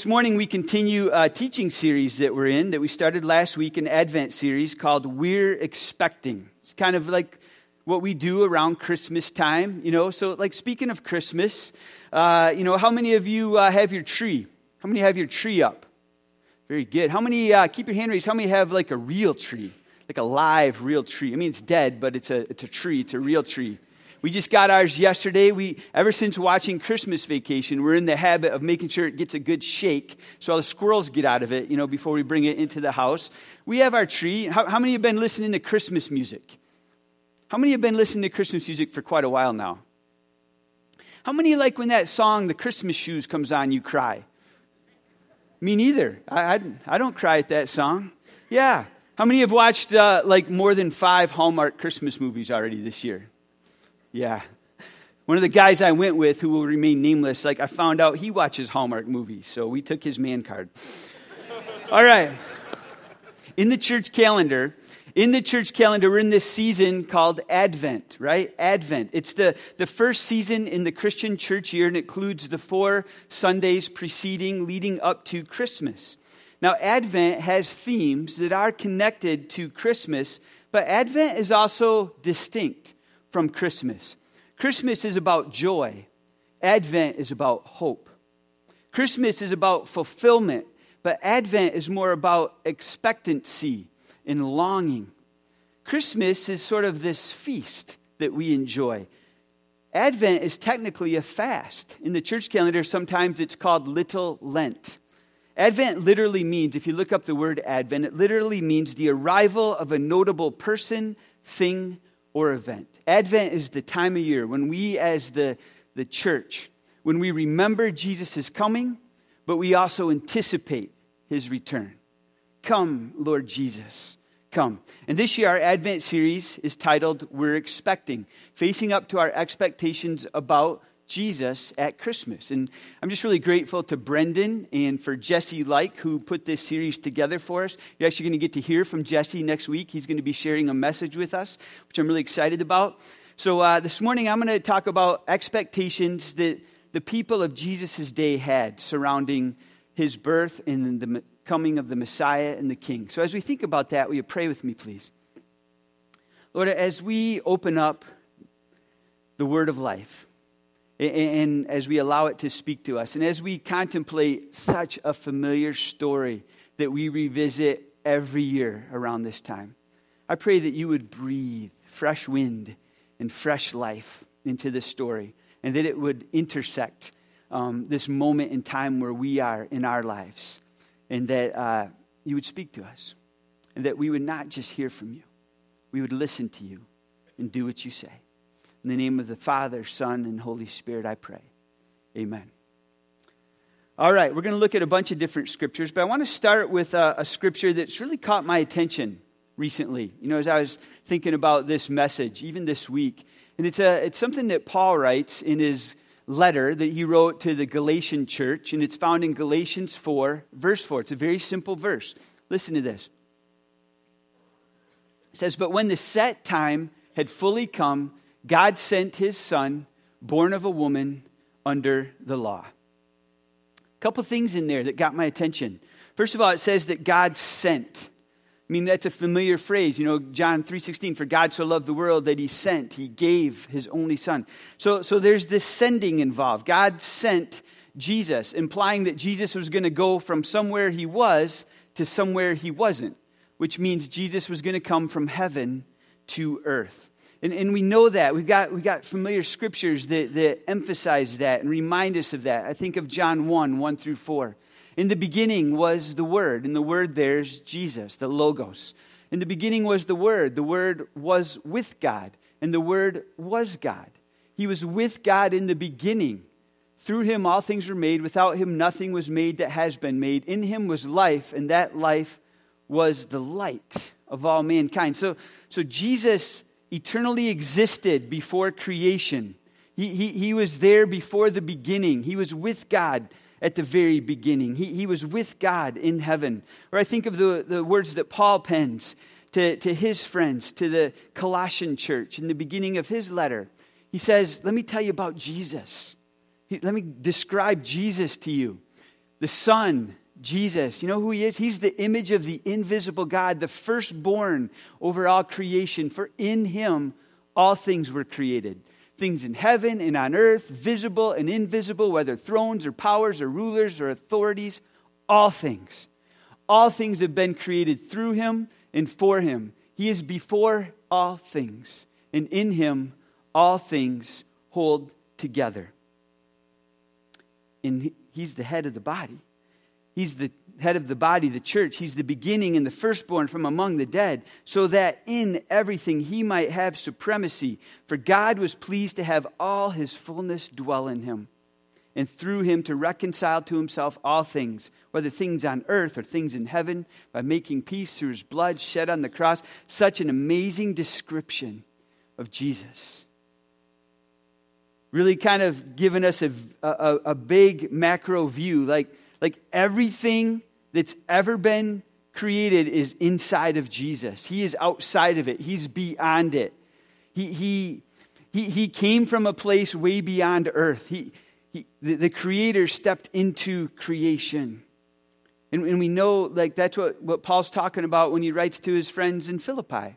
this morning we continue a teaching series that we're in that we started last week, an Advent series called We're Expecting. It's kind of like what we do around Christmas time, you know. So, like, speaking of Christmas, uh, you know, how many of you uh, have your tree? How many have your tree up? Very good. How many, uh, keep your hand raised, how many have like a real tree? Like a live, real tree? I mean, it's dead, but it's a, it's a tree, it's a real tree. We just got ours yesterday. We, ever since watching Christmas Vacation, we're in the habit of making sure it gets a good shake so all the squirrels get out of it, you know, before we bring it into the house. We have our tree. How, how many have been listening to Christmas music? How many have been listening to Christmas music for quite a while now? How many like when that song, The Christmas Shoes, comes on, you cry? Me neither. I, I, I don't cry at that song. Yeah. How many have watched uh, like more than five Hallmark Christmas movies already this year? Yeah. One of the guys I went with, who will remain nameless, like I found out he watches Hallmark movies, so we took his man card. All right. In the church calendar, in the church calendar, we're in this season called Advent, right? Advent. It's the, the first season in the Christian church year, and includes the four Sundays preceding, leading up to Christmas. Now, Advent has themes that are connected to Christmas, but Advent is also distinct from Christmas. Christmas is about joy, Advent is about hope. Christmas is about fulfillment, but Advent is more about expectancy and longing. Christmas is sort of this feast that we enjoy. Advent is technically a fast. In the church calendar, sometimes it's called Little Lent. Advent literally means, if you look up the word Advent, it literally means the arrival of a notable person, thing, or event. Advent is the time of year when we, as the, the church, when we remember Jesus is coming, but we also anticipate his return. Come, Lord Jesus, come. And this year, our Advent series is titled We're Expecting, facing up to our expectations about Jesus at Christmas. And I'm just really grateful to Brendan and for Jesse Like, who put this series together for us. You're actually going to get to hear from Jesse next week. He's going to be sharing a message with us, which I'm really excited about. So uh, this morning, I'm going to talk about expectations that the people of Jesus' day had surrounding his birth and the coming of the Messiah and the King. So as we think about that, will you pray with me, please? Lord, as we open up the word of life, and as we allow it to speak to us, and as we contemplate such a familiar story that we revisit every year around this time, I pray that you would breathe fresh wind and fresh life into this story, and that it would intersect um, this moment in time where we are in our lives, and that uh, you would speak to us, and that we would not just hear from you, we would listen to you and do what you say. In the name of the Father, Son, and Holy Spirit, I pray. Amen. All right, we're going to look at a bunch of different scriptures, but I want to start with a, a, scripture that's really caught my attention recently. You know, as I was thinking about this message, even this week, and it's, a, it's something that Paul writes in his letter that he wrote to the Galatian church, and it's found in Galatians 4, verse 4. It's a very simple verse. Listen to this. It says, But when the set time had fully come, God sent his son, born of a woman under the law. A couple things in there that got my attention. First of all, it says that God sent. I mean, that's a familiar phrase. You know, John 3.16, for God so loved the world that he sent, he gave his only son. So, so there's this sending involved. God sent Jesus, implying that Jesus was going to go from somewhere he was to somewhere he wasn't, which means Jesus was going to come from heaven to earth. And, and we know that. We've got, we've got familiar scriptures that, that emphasize that and remind us of that. I think of John 1 1 through 4. In the beginning was the Word, and the Word there's Jesus, the Logos. In the beginning was the Word. The Word was with God, and the Word was God. He was with God in the beginning. Through him all things were made. Without him nothing was made that has been made. In him was life, and that life was the light of all mankind. So, so Jesus eternally existed before creation. He, he, he was there before the beginning. He was with God at the very beginning. He, he was with God in heaven. Or I think of the, the words that Paul pens to, to his friends, to the Colossian church in the beginning of his letter. He says, Let me tell you about Jesus. Let me describe Jesus to you. the Son, Jesus. You know who he is? He's the image of the invisible God, the firstborn over all creation. For in him all things were created things in heaven and on earth, visible and invisible, whether thrones or powers or rulers or authorities, all things. All things have been created through him and for him. He is before all things, and in him all things hold together. And he's the head of the body. He's the head of the body, the church. He's the beginning and the firstborn from among the dead, so that in everything he might have supremacy. For God was pleased to have all his fullness dwell in him, and through him to reconcile to himself all things, whether things on earth or things in heaven, by making peace through his blood shed on the cross. Such an amazing description of Jesus really kind of given us a, a, a, big macro view. Like, like everything that's ever been created is inside of Jesus. He is outside of it, He's beyond it. He, he, he, he came from a place way beyond earth. He, he, the, the Creator stepped into creation. And, and we know like that's what, what Paul's talking about when he writes to his friends in Philippi.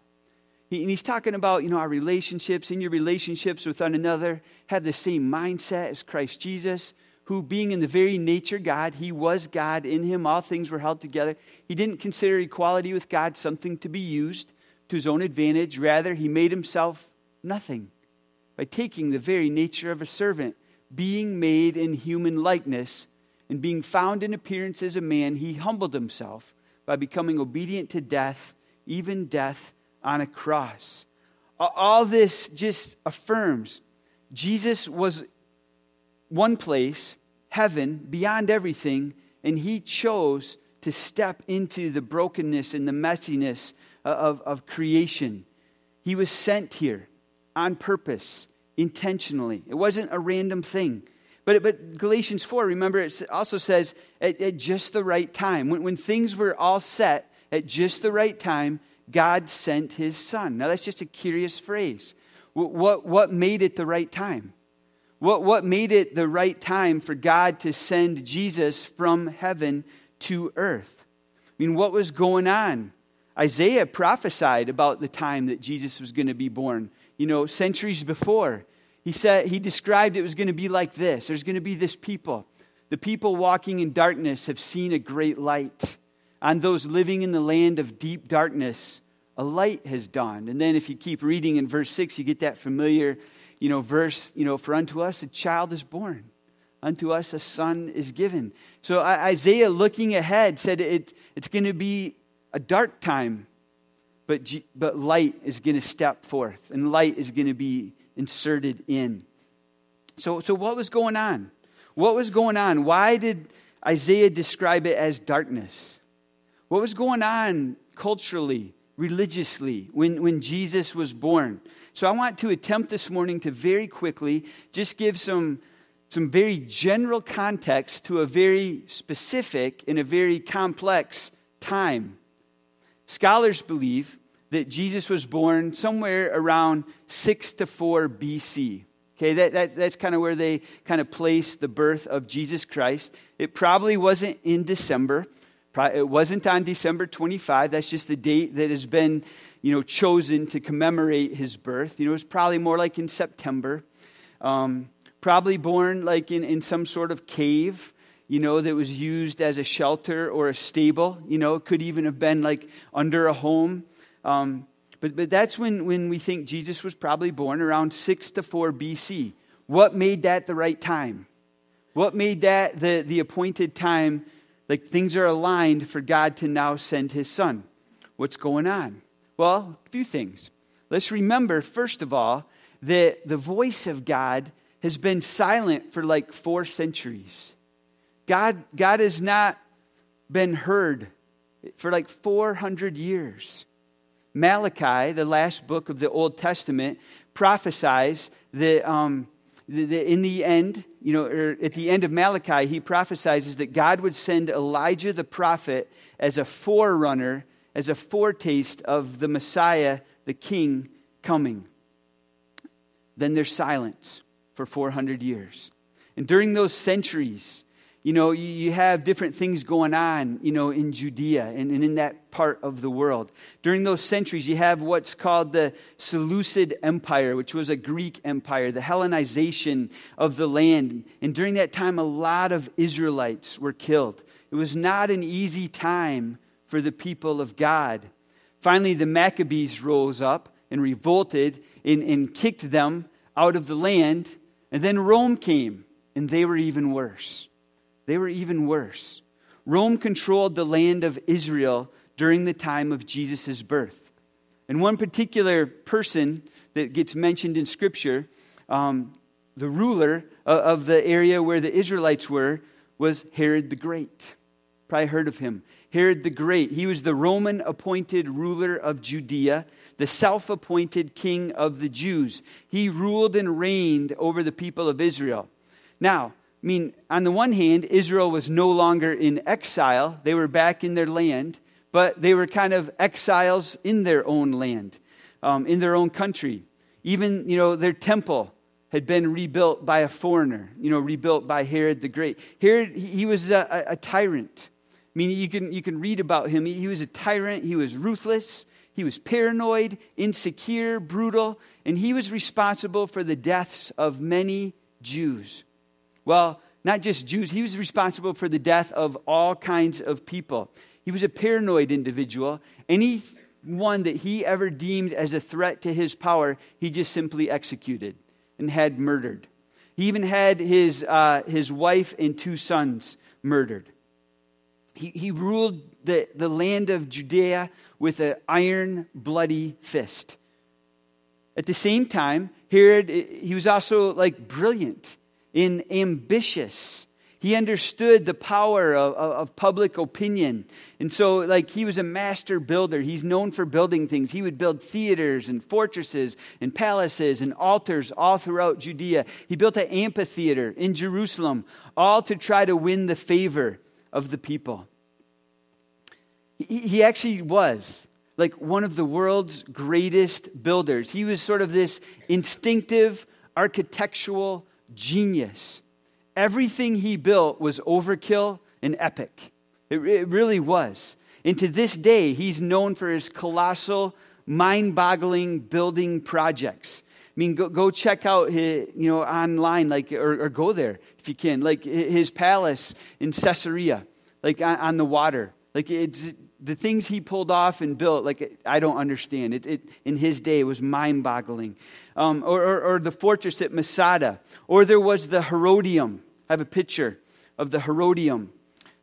He, and he's talking about, you know, our relationships, and your relationships with one another, have the same mindset as Christ Jesus who, being in the very nature God, he was God. In him all things were held together. He didn't consider equality with God something to be used to his own advantage. Rather, he made himself nothing by taking the very nature of a servant, being made in human likeness, and being found in appearance as a man, he humbled himself by becoming obedient to death, even death on a cross. All this just affirms Jesus was one place, heaven, beyond everything, and he chose to step into the brokenness and the messiness of, of creation. He was sent here on purpose, intentionally. It wasn't a random thing. But, but Galatians 4, remember, it also says at, at just the right time. When, when things were all set at just the right time, God sent his son. Now, that's just a curious phrase. What, what, what made it the right time? What, what made it the right time for God to send Jesus from heaven to earth? I mean, what was going on? Isaiah prophesied about the time that Jesus was going to be born, you know, centuries before. He said he described it was going to be like this. There's going to be this people. The people walking in darkness have seen a great light. On those living in the land of deep darkness, a light has dawned. And then if you keep reading in verse 6, you get that familiar you know, verse, you know, for unto us a child is born, unto us a son is given. So Isaiah, looking ahead, said it, it's going to be a dark time, but, but light is going to step forth, and light is going to be inserted in. So, so what was going on? What was going on? Why did Isaiah describe it as darkness? What was going on culturally, religiously, when, when Jesus was born? So I want to attempt this morning to very quickly just give some, some very general context to a very specific and a very complex time. Scholars believe that Jesus was born somewhere around 6 to 4 BC. Okay, that, that, that's kind of where they kind of place the birth of Jesus Christ. It probably wasn't in December. It wasn't on December 25. That's just the date that has been you know, chosen to commemorate his birth. You know, it was probably more like in September. Um, probably born like in, in some sort of cave, you know, that was used as a shelter or a stable. You know, it could even have been like under a home. Um, but, but that's when, when we think Jesus was probably born around 6 to 4 BC. What made that the right time? What made that the, the appointed time? Like things are aligned for God to now send his son. What's going on? Well, a few things. Let's remember, first of all, that the voice of God has been silent for like four centuries. God, God has not been heard for like 400 years. Malachi, the last book of the Old Testament, prophesies that, um, in the end, you know, or at the end of Malachi, he prophesies that God would send Elijah the prophet as a forerunner as a foretaste of the Messiah, the King, coming. Then there's silence for 400 years. And during those centuries, you know, you have different things going on, you know, in Judea and, and, in that part of the world. During those centuries, you have what's called the Seleucid Empire, which was a Greek empire, the Hellenization of the land. And during that time, a lot of Israelites were killed. It was not an easy time for the people of God. Finally, the Maccabees rose up and revolted and, and kicked them out of the land. And then Rome came, and they were even worse. They were even worse. Rome controlled the land of Israel during the time of Jesus' birth. And one particular person that gets mentioned in Scripture, um, the ruler of the area where the Israelites were, was Herod the Great. Probably heard of him. Herod the Great. He was the Roman appointed ruler of Judea, the self appointed king of the Jews. He ruled and reigned over the people of Israel. Now, I mean, on the one hand, Israel was no longer in exile, they were back in their land, but they were kind of exiles in their own land, um, in their own country. Even, you know, their temple had been rebuilt by a foreigner, you know, rebuilt by Herod the Great. Herod, he was a, a tyrant. I mean, you can, you can read about him. He, he was a tyrant, he was ruthless, he was paranoid, insecure, brutal, and he was responsible for the deaths of many Jews. Well, not just Jews, he was responsible for the death of all kinds of people. He was a paranoid individual. Anyone that he ever deemed as a threat to his power, he just simply executed and had murdered. He even had his, uh, his wife and two sons murdered. He, he ruled the, the land of Judea with an iron, bloody fist. At the same time, Herod, he was also like brilliant in ambitious. He understood the power of, of, of, public opinion. And so, like, he was a master builder. He's known for building things. He would build theaters and fortresses and palaces and altars all throughout Judea. He built an amphitheater in Jerusalem, all to try to win the favor of the people. He, he actually was like one of the world's greatest builders. He was sort of this instinctive architectural genius. Everything he built was overkill and epic. It, it really was. And to this day, he's known for his colossal, mind boggling building projects. I mean, go, go check out his, you know, online, like, or, or, go there if you can, like his palace in Caesarea, like on, on the water. Like it's the things he pulled off and built, like I don't understand. It, it in his day it was mind boggling um, or, or, or, the fortress at Masada. Or there was the Herodium. I have a picture of the Herodium.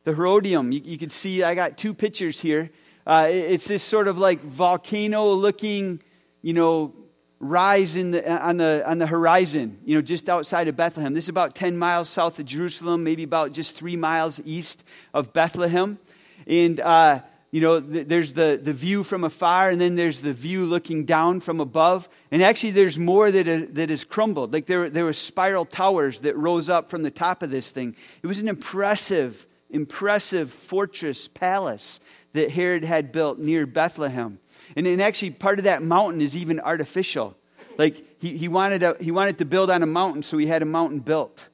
The Herodium, you, you can see, I got two pictures here. Uh, it's this sort of like volcano looking, you know, rise in the, on, the, on the horizon, you know, just outside of Bethlehem. This is about 10 miles south of Jerusalem, maybe about just three miles east of Bethlehem. And uh, you know, there's the, the view from afar, and then there's the view looking down from above. And actually, there's more that, uh, that has crumbled. Like there, there were spiral towers that rose up from the top of this thing. It was an impressive, impressive fortress palace that Herod had built near Bethlehem. And, and actually, part of that mountain is even artificial. Like he, he, wanted a, he wanted to build on a mountain, so he had a mountain built.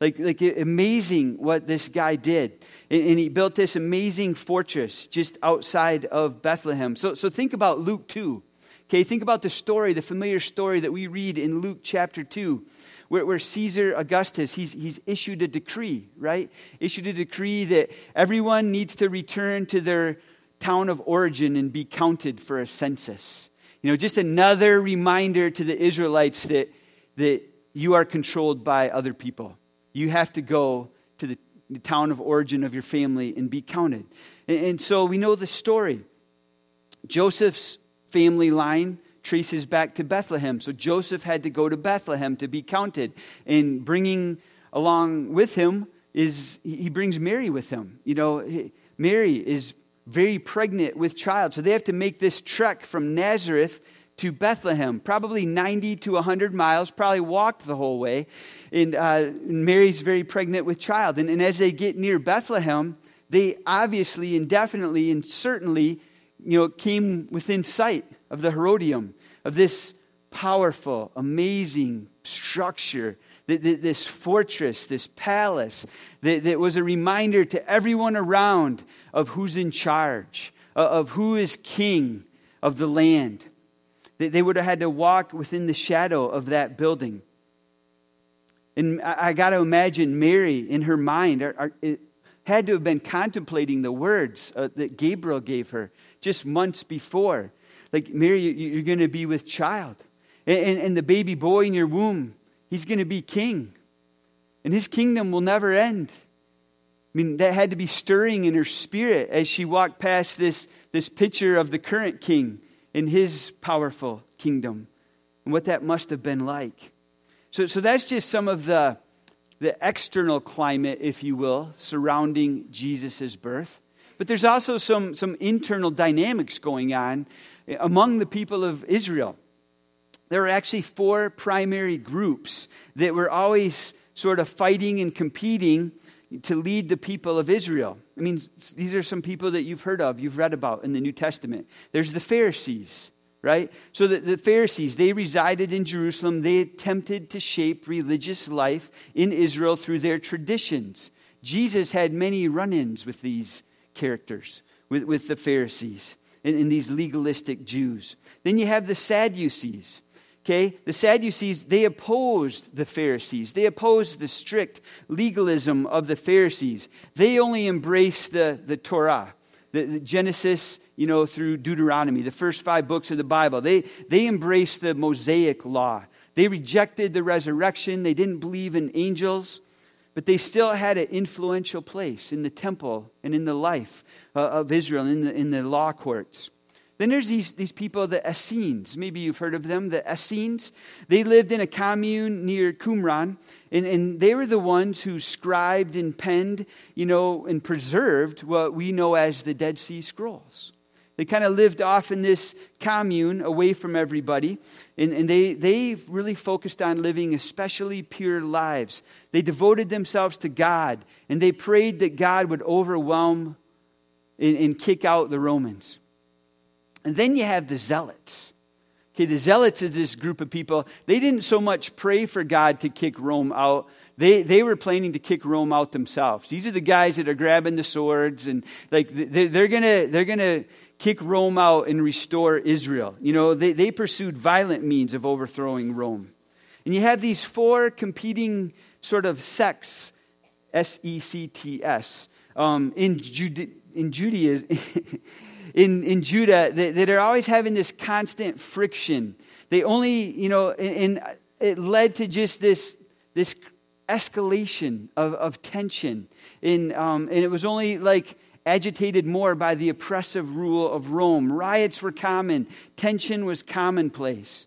Like, like amazing what this guy did. And, and, he built this amazing fortress just outside of Bethlehem. So, so think about Luke 2. Okay, think about the story, the familiar story that we read in Luke chapter 2, where, where Caesar Augustus, he's, he's issued a decree, right? Issued a decree that everyone needs to return to their town of origin and be counted for a census. You know, just another reminder to the Israelites that, that you are controlled by other people you have to go to the, the town of origin of your family and be counted. And, and so we know the story. Joseph's family line traces back to Bethlehem. So Joseph had to go to Bethlehem to be counted. And bringing along with him is, he brings Mary with him. You know, Mary is very pregnant with child. So they have to make this trek from Nazareth to Bethlehem, probably 90 to 100 miles, probably walked the whole way. And uh, Mary's very pregnant with child. And, and as they get near Bethlehem, they obviously and definitely and certainly you know, came within sight of the Herodium, of this powerful, amazing structure this fortress, this palace that was a reminder to everyone around of who's in charge, of who is king of the land. They would have had to walk within the shadow of that building. And I, got to imagine Mary in her mind are, are, had to have been contemplating the words uh, that Gabriel gave her just months before. Like, Mary, you're going to be with child. And, and, and the baby boy in your womb, he's going to be king. And his kingdom will never end. I mean, that had to be stirring in her spirit as she walked past this, this picture of the current king in his powerful kingdom and what that must have been like. So, so that's just some of the, the external climate, if you will, surrounding Jesus' birth. But there's also some, some internal dynamics going on among the people of Israel. There were actually four primary groups that were always sort of fighting and competing to lead the people of Israel. I mean, these are some people that you've heard of, you've read about in the New Testament. There's the Pharisees, right? So the, the Pharisees, they resided in Jerusalem. They attempted to shape religious life in Israel through their traditions. Jesus had many run ins with these characters, with, with the Pharisees and, and these legalistic Jews. Then you have the Sadducees. Okay, the Sadducees, they opposed the Pharisees. They opposed the strict legalism of the Pharisees. They only embraced the, the Torah, the, the Genesis, you know, through Deuteronomy, the first five books of the Bible. They, they embraced the Mosaic law. They rejected the resurrection. They didn't believe in angels, but they still had an influential place in the temple and in the life uh, of Israel, in the, in the law courts. Then there's these, these people, the Essenes. Maybe you've heard of them, the Essenes. They lived in a commune near Qumran, and, and they were the ones who scribed and penned, you know, and preserved what we know as the Dead Sea Scrolls. They kind of lived off in this commune away from everybody, and, and they, they really focused on living especially pure lives. They devoted themselves to God, and they prayed that God would overwhelm and, and kick out the Romans. And then you have the zealots. Okay, the zealots is this group of people. They didn't so much pray for God to kick Rome out. They, they were planning to kick Rome out themselves. These are the guys that are grabbing the swords and like they're, they're gonna they're gonna kick Rome out and restore Israel. You know, they, they pursued violent means of overthrowing Rome. And you have these four competing sort of sects, S E C T S, um, in, Jude, in Judaism. in, in Judah that, that, are always having this constant friction. They only, you know, and, and it led to just this, this escalation of, of tension. In, um, and it was only like agitated more by the oppressive rule of Rome. Riots were common, tension was commonplace.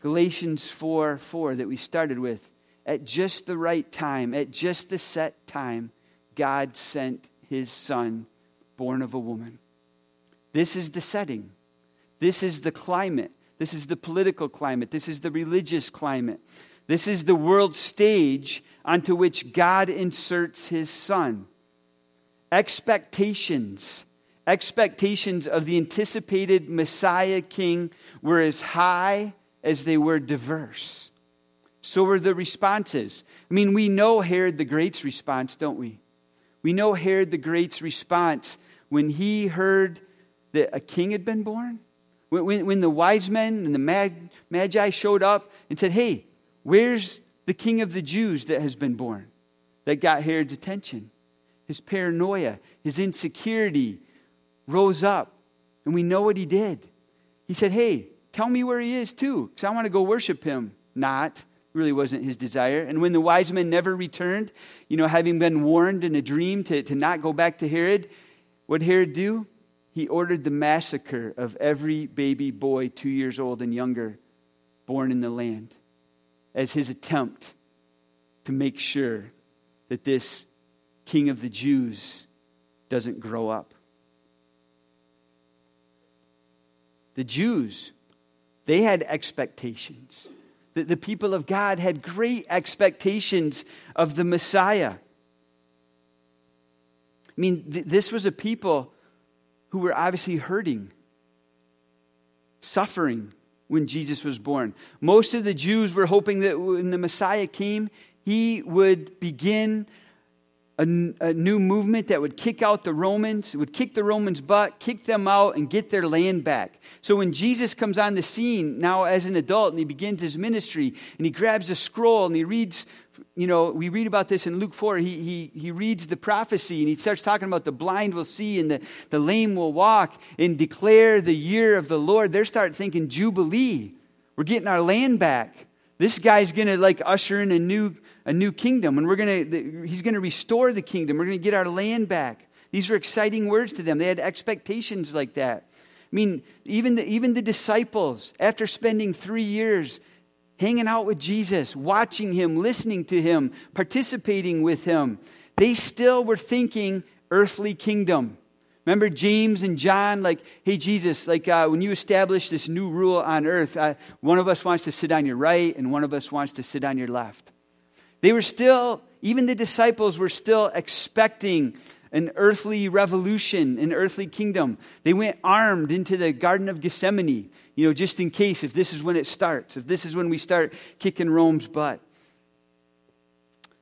Galatians 4 4 that we started with. At just the right time, at just the set time, God sent his son, born of a woman. This is the setting. This is the climate. This is the political climate. This is the religious climate. This is the world stage onto which God inserts his son expectations, expectations of the anticipated Messiah king were as high as they were diverse. So were the responses. I mean, we know Herod the Great's response, don't we? We know Herod the Great's response when he heard that a king had been born. When, when, when the wise men and the mag, magi showed up and said, Hey, where's the king of the Jews that has been born? That got Herod's attention his paranoia, his insecurity rose up. And we know what he did. He said, Hey, tell me where he is too, because I want to go worship him. Not. Really wasn't his desire. And when the wise men never returned, you know, having been warned in a dream to, to not go back to Herod, what Herod do? He ordered the massacre of every baby boy two years old and younger born in the land as his attempt to make sure that this king of the Jews doesn't grow up. The Jews, they had expectations. The, the people of God had great expectations of the Messiah. I mean, th- this was a people who were obviously hurting, suffering, when Jesus was born. Most of the Jews were hoping that when the Messiah came, he would begin a, a, new movement that would kick out the Romans, would kick the Romans' butt, kick them out, and get their land back. So when Jesus comes on the scene now as an adult and he begins his ministry and he grabs a scroll and he reads, you know, we read about this in Luke 4. He, he, he reads the prophecy and he starts talking about the blind will see and the, the lame will walk and declare the year of the Lord. They start thinking Jubilee. We're getting our land back. This guy's going to like usher in a new, a new kingdom, and we're going to, he's going to restore the kingdom. We're going to get our land back. These were exciting words to them. They had expectations like that. I mean, even the, even the disciples, after spending three years hanging out with Jesus, watching him, listening to him, participating with him, they still were thinking earthly kingdom. Remember James and John, like, hey, Jesus, like uh, when you establish this new rule on earth, uh, one of us wants to sit on your right and one of us wants to sit on your left. They were still, even the disciples were still expecting an earthly revolution, an earthly kingdom. They went armed into the Garden of Gethsemane, you know, just in case, if this is when it starts, if this is when we start kicking Rome's butt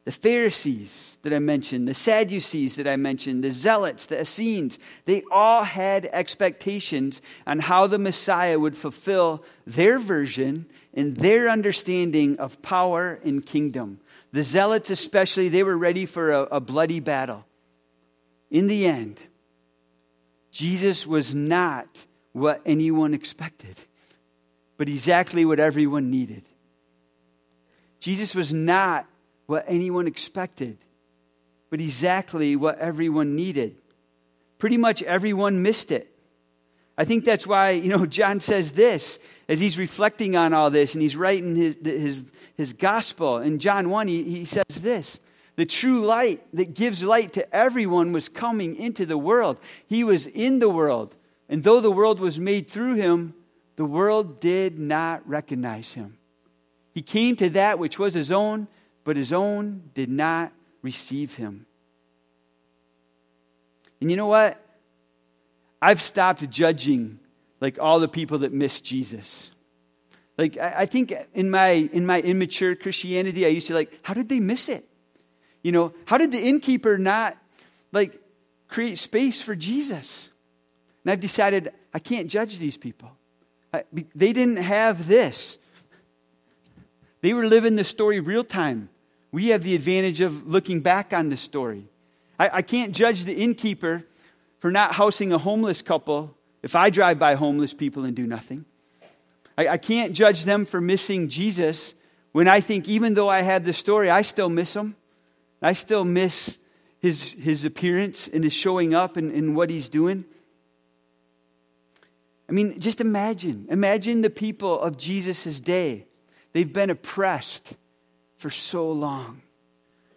the Pharisees that I mentioned, the Sadducees that I mentioned, the Zealots, the Essenes, they all had expectations on how the Messiah would fulfill their version and their understanding of power and kingdom. The Zealots, especially, they were ready for a, a bloody battle. In the end, Jesus was not what anyone expected, but exactly what everyone needed. Jesus was not what anyone expected, but exactly what everyone needed. Pretty much everyone missed it. I think that's why, you know, John says this as he's reflecting on all this and he's writing his, his, his gospel. In John 1, he, he says this The true light that gives light to everyone was coming into the world. He was in the world. And though the world was made through him, the world did not recognize him. He came to that which was his own, but his own did not receive him. And you know what? I've stopped judging like all the people that miss Jesus. Like I, think in my in my immature Christianity, I used to like, how did they miss it? You know, how did the innkeeper not like create space for Jesus? And I've decided I can't judge these people. I, they didn't have this. They were living the story real time. We have the advantage of looking back on this story. I, I can't judge the innkeeper for not housing a homeless couple if I drive by homeless people and do nothing. I, I can't judge them for missing Jesus when I think, even though I have the story, I still miss him. I still miss his, his appearance and his showing up and, and what he's doing. I mean, just imagine. Imagine the people of Jesus' day. They've been oppressed for so long.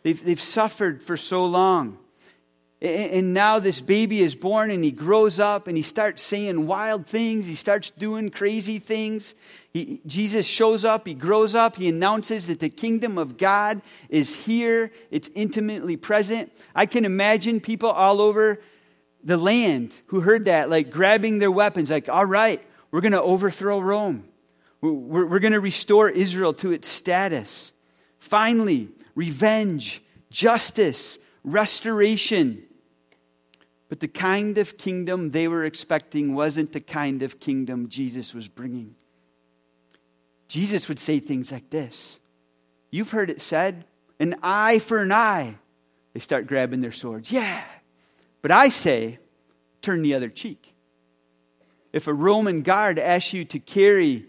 They've, they've suffered for so long. And now this baby is born and he grows up and he starts saying wild things. He starts doing crazy things. He, Jesus shows up, he grows up, he announces that the kingdom of God is here, it's intimately present. I can imagine people all over the land who heard that, like grabbing their weapons, like, all right, we're going to overthrow Rome. We're, we're going to restore Israel to its status. Finally, revenge, justice, restoration. But the kind of kingdom they were expecting wasn't the kind of kingdom Jesus was bringing. Jesus would say things like this You've heard it said, an eye for an eye. They start grabbing their swords. Yeah. But I say, turn the other cheek. If a Roman guard asks you to carry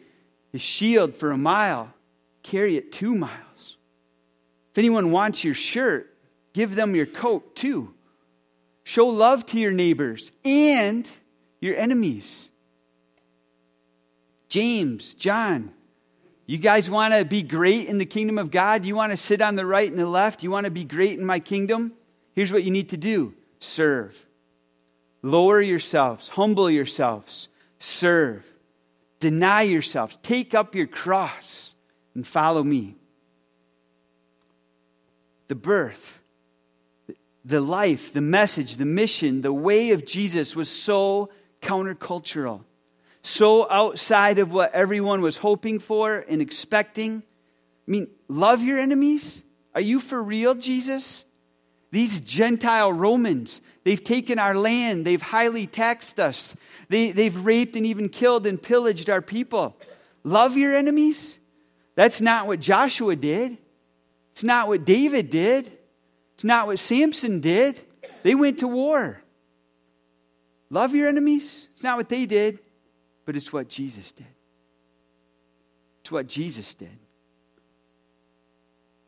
his shield for a mile, carry it two miles. If anyone wants your shirt, give them your coat too. Show love to your neighbors and your enemies. James, John, you guys want to be great in the kingdom of God? You want to sit on the right and the left? You want to be great in my kingdom? Here's what you need to do serve. Lower yourselves, humble yourselves, serve. Deny yourselves, take up your cross, and follow me the birth, the life, the message, the mission, the way of Jesus was so countercultural, so outside of what everyone was hoping for and expecting. I mean, love your enemies? Are you for real, Jesus? These Gentile Romans, they've taken our land, they've highly taxed us, they, they've raped and even killed and pillaged our people. Love your enemies? That's not what Joshua did. It's not what David did. It's not what Samson did. They went to war. Love your enemies? It's not what they did, but it's what Jesus did. It's what Jesus did.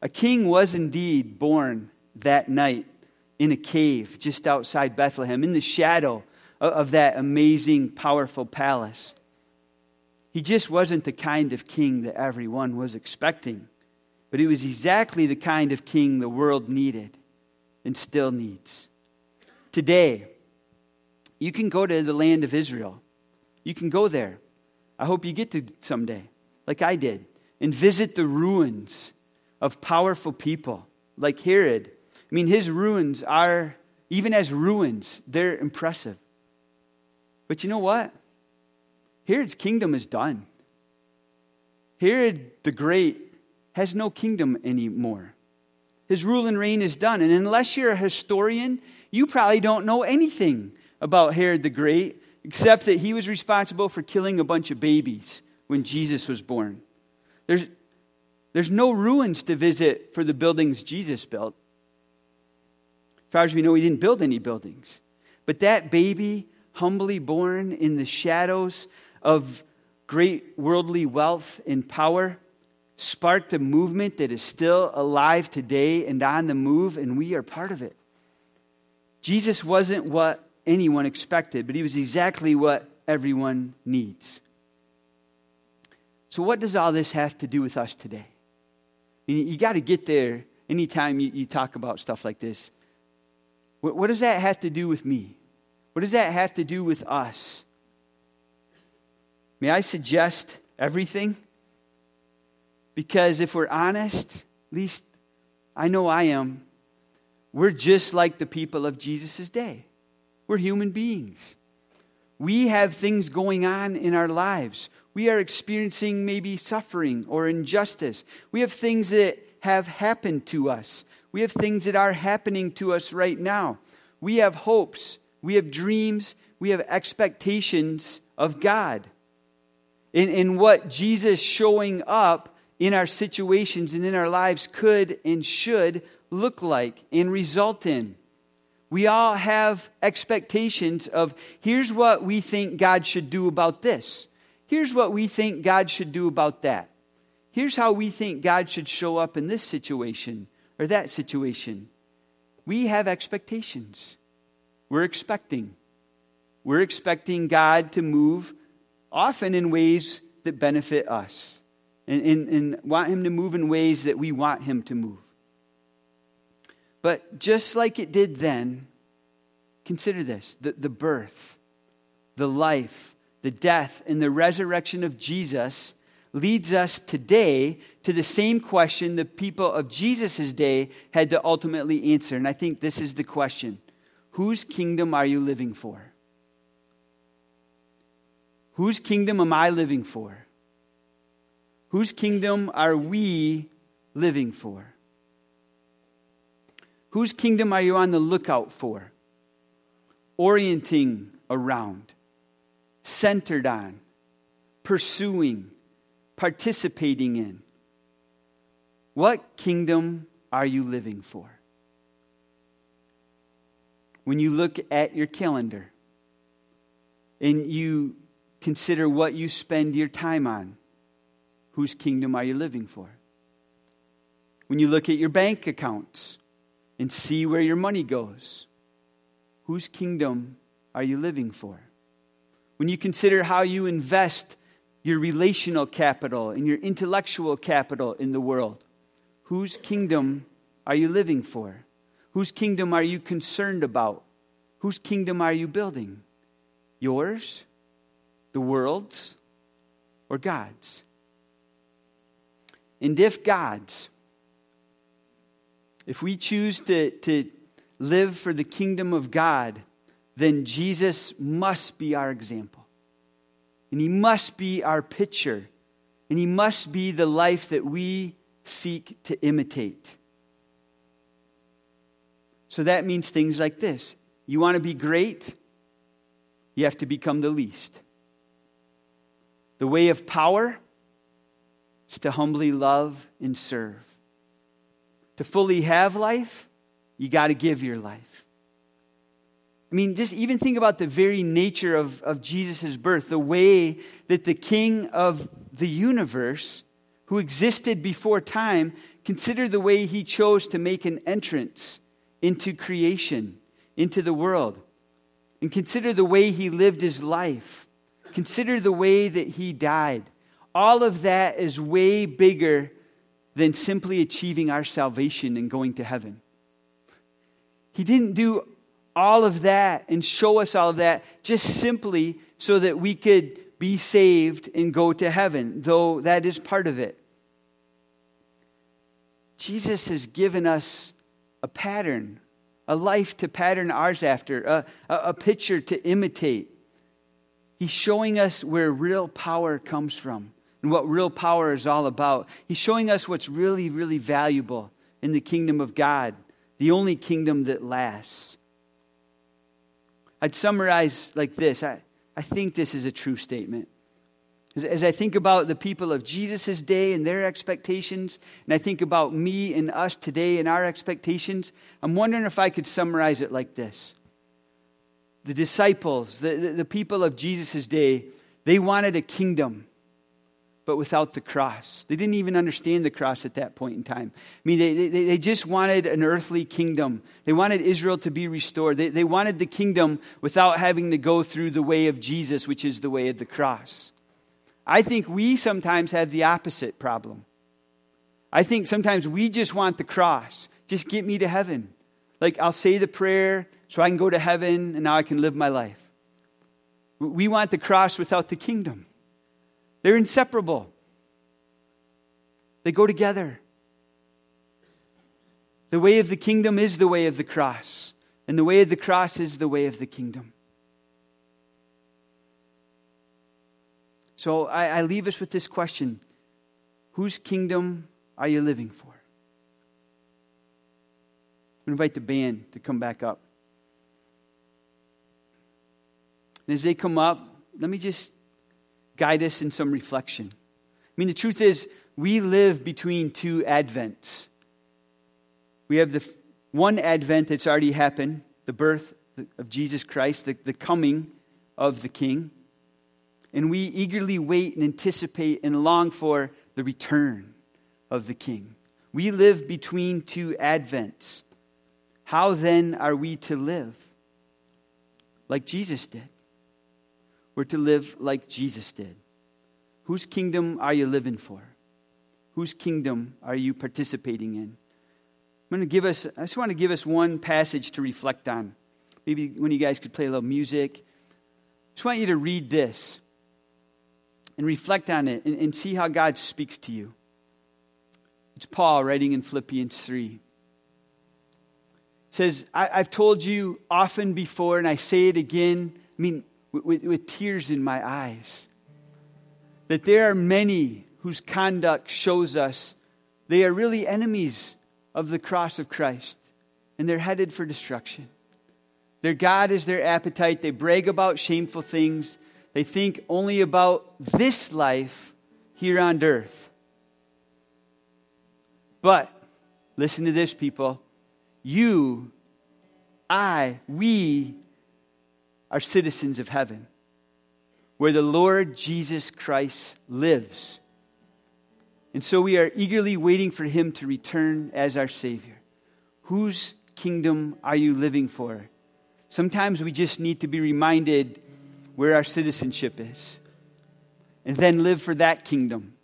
A king was indeed born that night in a cave just outside Bethlehem, in the shadow of that amazing, powerful palace. He just wasn't the kind of king that everyone was expecting, but he was exactly the kind of king the world needed and still needs. Today, you can go to the land of Israel. You can go there. I hope you get to someday, like I did, and visit the ruins of powerful people like Herod. Mean, his ruins are, even as ruins, they're impressive. But you know what? Herod's kingdom is done. Herod the Great has no kingdom anymore. His rule and reign is done. And unless you're a historian, you probably don't know anything about Herod the Great except that he was responsible for killing a bunch of babies when Jesus was born. There's, there's no ruins to visit for the buildings Jesus built. Far as we know, he didn't build any buildings. But that baby humbly born in the shadows of great worldly wealth and power, sparked a movement that is still alive today and on the move, and we are part of it. Jesus wasn't what anyone expected, but he was exactly what everyone needs. So, what does all this have to do with us today? You got to get there anytime you, you, talk about stuff like this. What, what does that have to do with me? What does that have to do with us? May I suggest everything? Because if we're honest, at least I know I am, we're just like the people of Jesus' day. We're human beings. We have things going on in our lives. We are experiencing maybe suffering or injustice. We have things that have happened to us. We have things that are happening to us right now. We have hopes we have dreams, we have expectations of God. In, in what Jesus showing up in our situations and in our lives could and should look like and result in. We all have expectations of here's what we think God should do about this. Here's what we think God should do about that. Here's how we think God should show up in this situation or that situation. We have expectations. We're expecting. We're expecting God to move often in ways that benefit us and, and, and want Him to move in ways that we want Him to move. But just like it did then, consider this the, the birth, the life, the death, and the resurrection of Jesus leads us today to the same question the people of Jesus' day had to ultimately answer. And I think this is the question Whose kingdom are you living for? Whose kingdom am I living for? Whose kingdom are we living for? Whose kingdom are you on the lookout for? Orienting around, centered on, pursuing, participating in. What kingdom are you living for? when you look at your calendar and you consider what you spend your time on, whose kingdom are you living for? When you look at your bank accounts and see where your money goes, whose kingdom are you living for? When you consider how you invest your relational capital and your intellectual capital in the world, whose kingdom are you living for? Whose kingdom are you concerned about? Whose kingdom are you building? Yours, the world's, or God's? And if God's, if we choose to, to live for the kingdom of God, then Jesus must be our example. And He must be our picture. And He must be the life that we seek to imitate. So that means things like this you want to be great, you have to become the least. The way of power is to humbly love and serve. To fully have life, you got to give your life. I mean, just even think about the very nature of, of Jesus' birth, the way that the king of the universe, who existed before time, consider the way he chose to make an entrance into creation, into the world. And consider the way he lived his life. Consider the way that he died. All of that is way bigger than simply achieving our salvation and going to heaven. He didn't do all of that and show us all of that just simply so that we could be saved and go to heaven, though that is part of it. Jesus has given us a pattern, a life to pattern ours after, a, a, picture to imitate. He's showing us where real power comes from and what real power is all about. He's showing us what's really, really valuable in the kingdom of God, the only kingdom that lasts. I'd summarize like this I, I think this is a true statement. As, as I think about the people of Jesus' day and their expectations, and I think about me and us today and our expectations, I'm wondering if I could summarize it like this. The disciples, the, the, the people of Jesus' day, they wanted a kingdom but without the cross. They didn't even understand the cross at that point in time. I mean, they, they, they just wanted an earthly kingdom. They wanted Israel to be restored. They, they wanted the kingdom without having to go through the way of Jesus, which is the way of the cross. I think we sometimes have the opposite problem. I think sometimes we just want the cross. Just get me to heaven. Like, I'll say the prayer so I can go to heaven and now I can live my life. We want the cross without the kingdom. They're inseparable, they go together. The way of the kingdom is the way of the cross, and the way of the cross is the way of the kingdom. So I, I leave us with this question Whose kingdom are you living for? I invite the band to come back up. And as they come up, let me just guide us in some reflection. I mean, the truth is, we live between two Advents. We have the one Advent that's already happened, the birth of Jesus Christ, the, the coming of the King. And we eagerly wait and anticipate and long for the return of the King. We live between two Advents. How then are we to live? Like Jesus did. We're to live like Jesus did. Whose kingdom are you living for? Whose kingdom are you participating in? I'm going to give us, I just want to give us one passage to reflect on. Maybe when you guys could play a little music. I just want you to read this and reflect on it and, and see how God speaks to you. It's Paul writing in Philippians 3. It says, I, have told you often before, and I say it again. I mean, with, with tears in my eyes. That there are many whose conduct shows us they are really enemies of the cross of Christ, and they're headed for destruction. Their God is their appetite. They brag about shameful things. They think only about this life here on earth. But, listen to this, people. You, I, we are citizens of heaven, where the Lord Jesus Christ lives. And so we are eagerly waiting for him to return as our Savior. Whose kingdom are you living for? Sometimes we just need to be reminded where our citizenship is, and then live for that kingdom,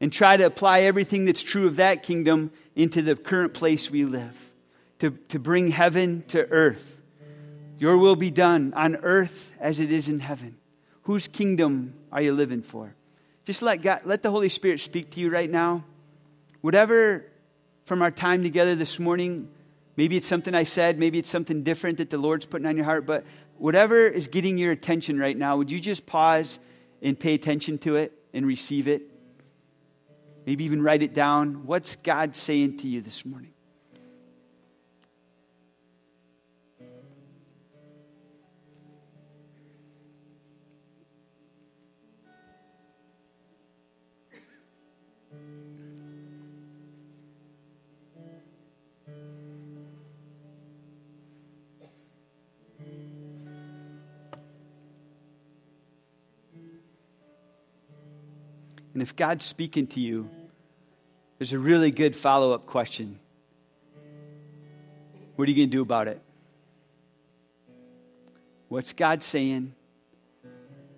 and try to apply everything that's true of that kingdom into the current place we live, to, to bring heaven to earth your will be done on earth as it is in heaven. Whose kingdom are you living for? Just let God, let the Holy Spirit speak to you right now. Whatever from our time together this morning, maybe it's something I said, maybe it's something different that the Lord's putting on your heart, but whatever is getting your attention right now, would you just pause and pay attention to it and receive it. Maybe even write it down. What's God saying to you this morning? And if God's speaking to you, there's a really good follow up question. What are you going to do about it? What's God saying?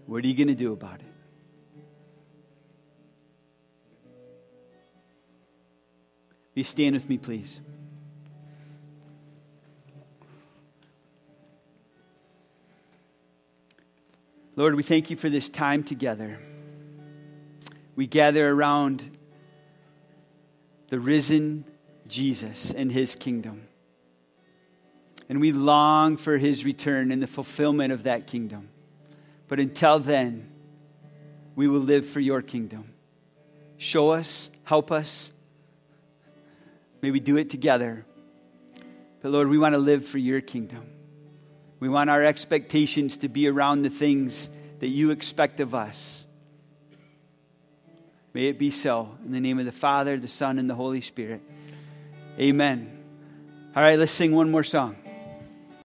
What are you going to do about it? You stand with me, please? Lord, we thank you for this time together we gather around the risen Jesus and his kingdom. And we long for his return and the fulfillment of that kingdom. But until then, we will live for your kingdom. Show us, help us. May we do it together. But Lord, we want to live for your kingdom. We want our expectations to be around the things that you expect of us. May it be so. In the name of the Father, the Son, and the Holy Spirit. Amen. All right, let's sing one more song.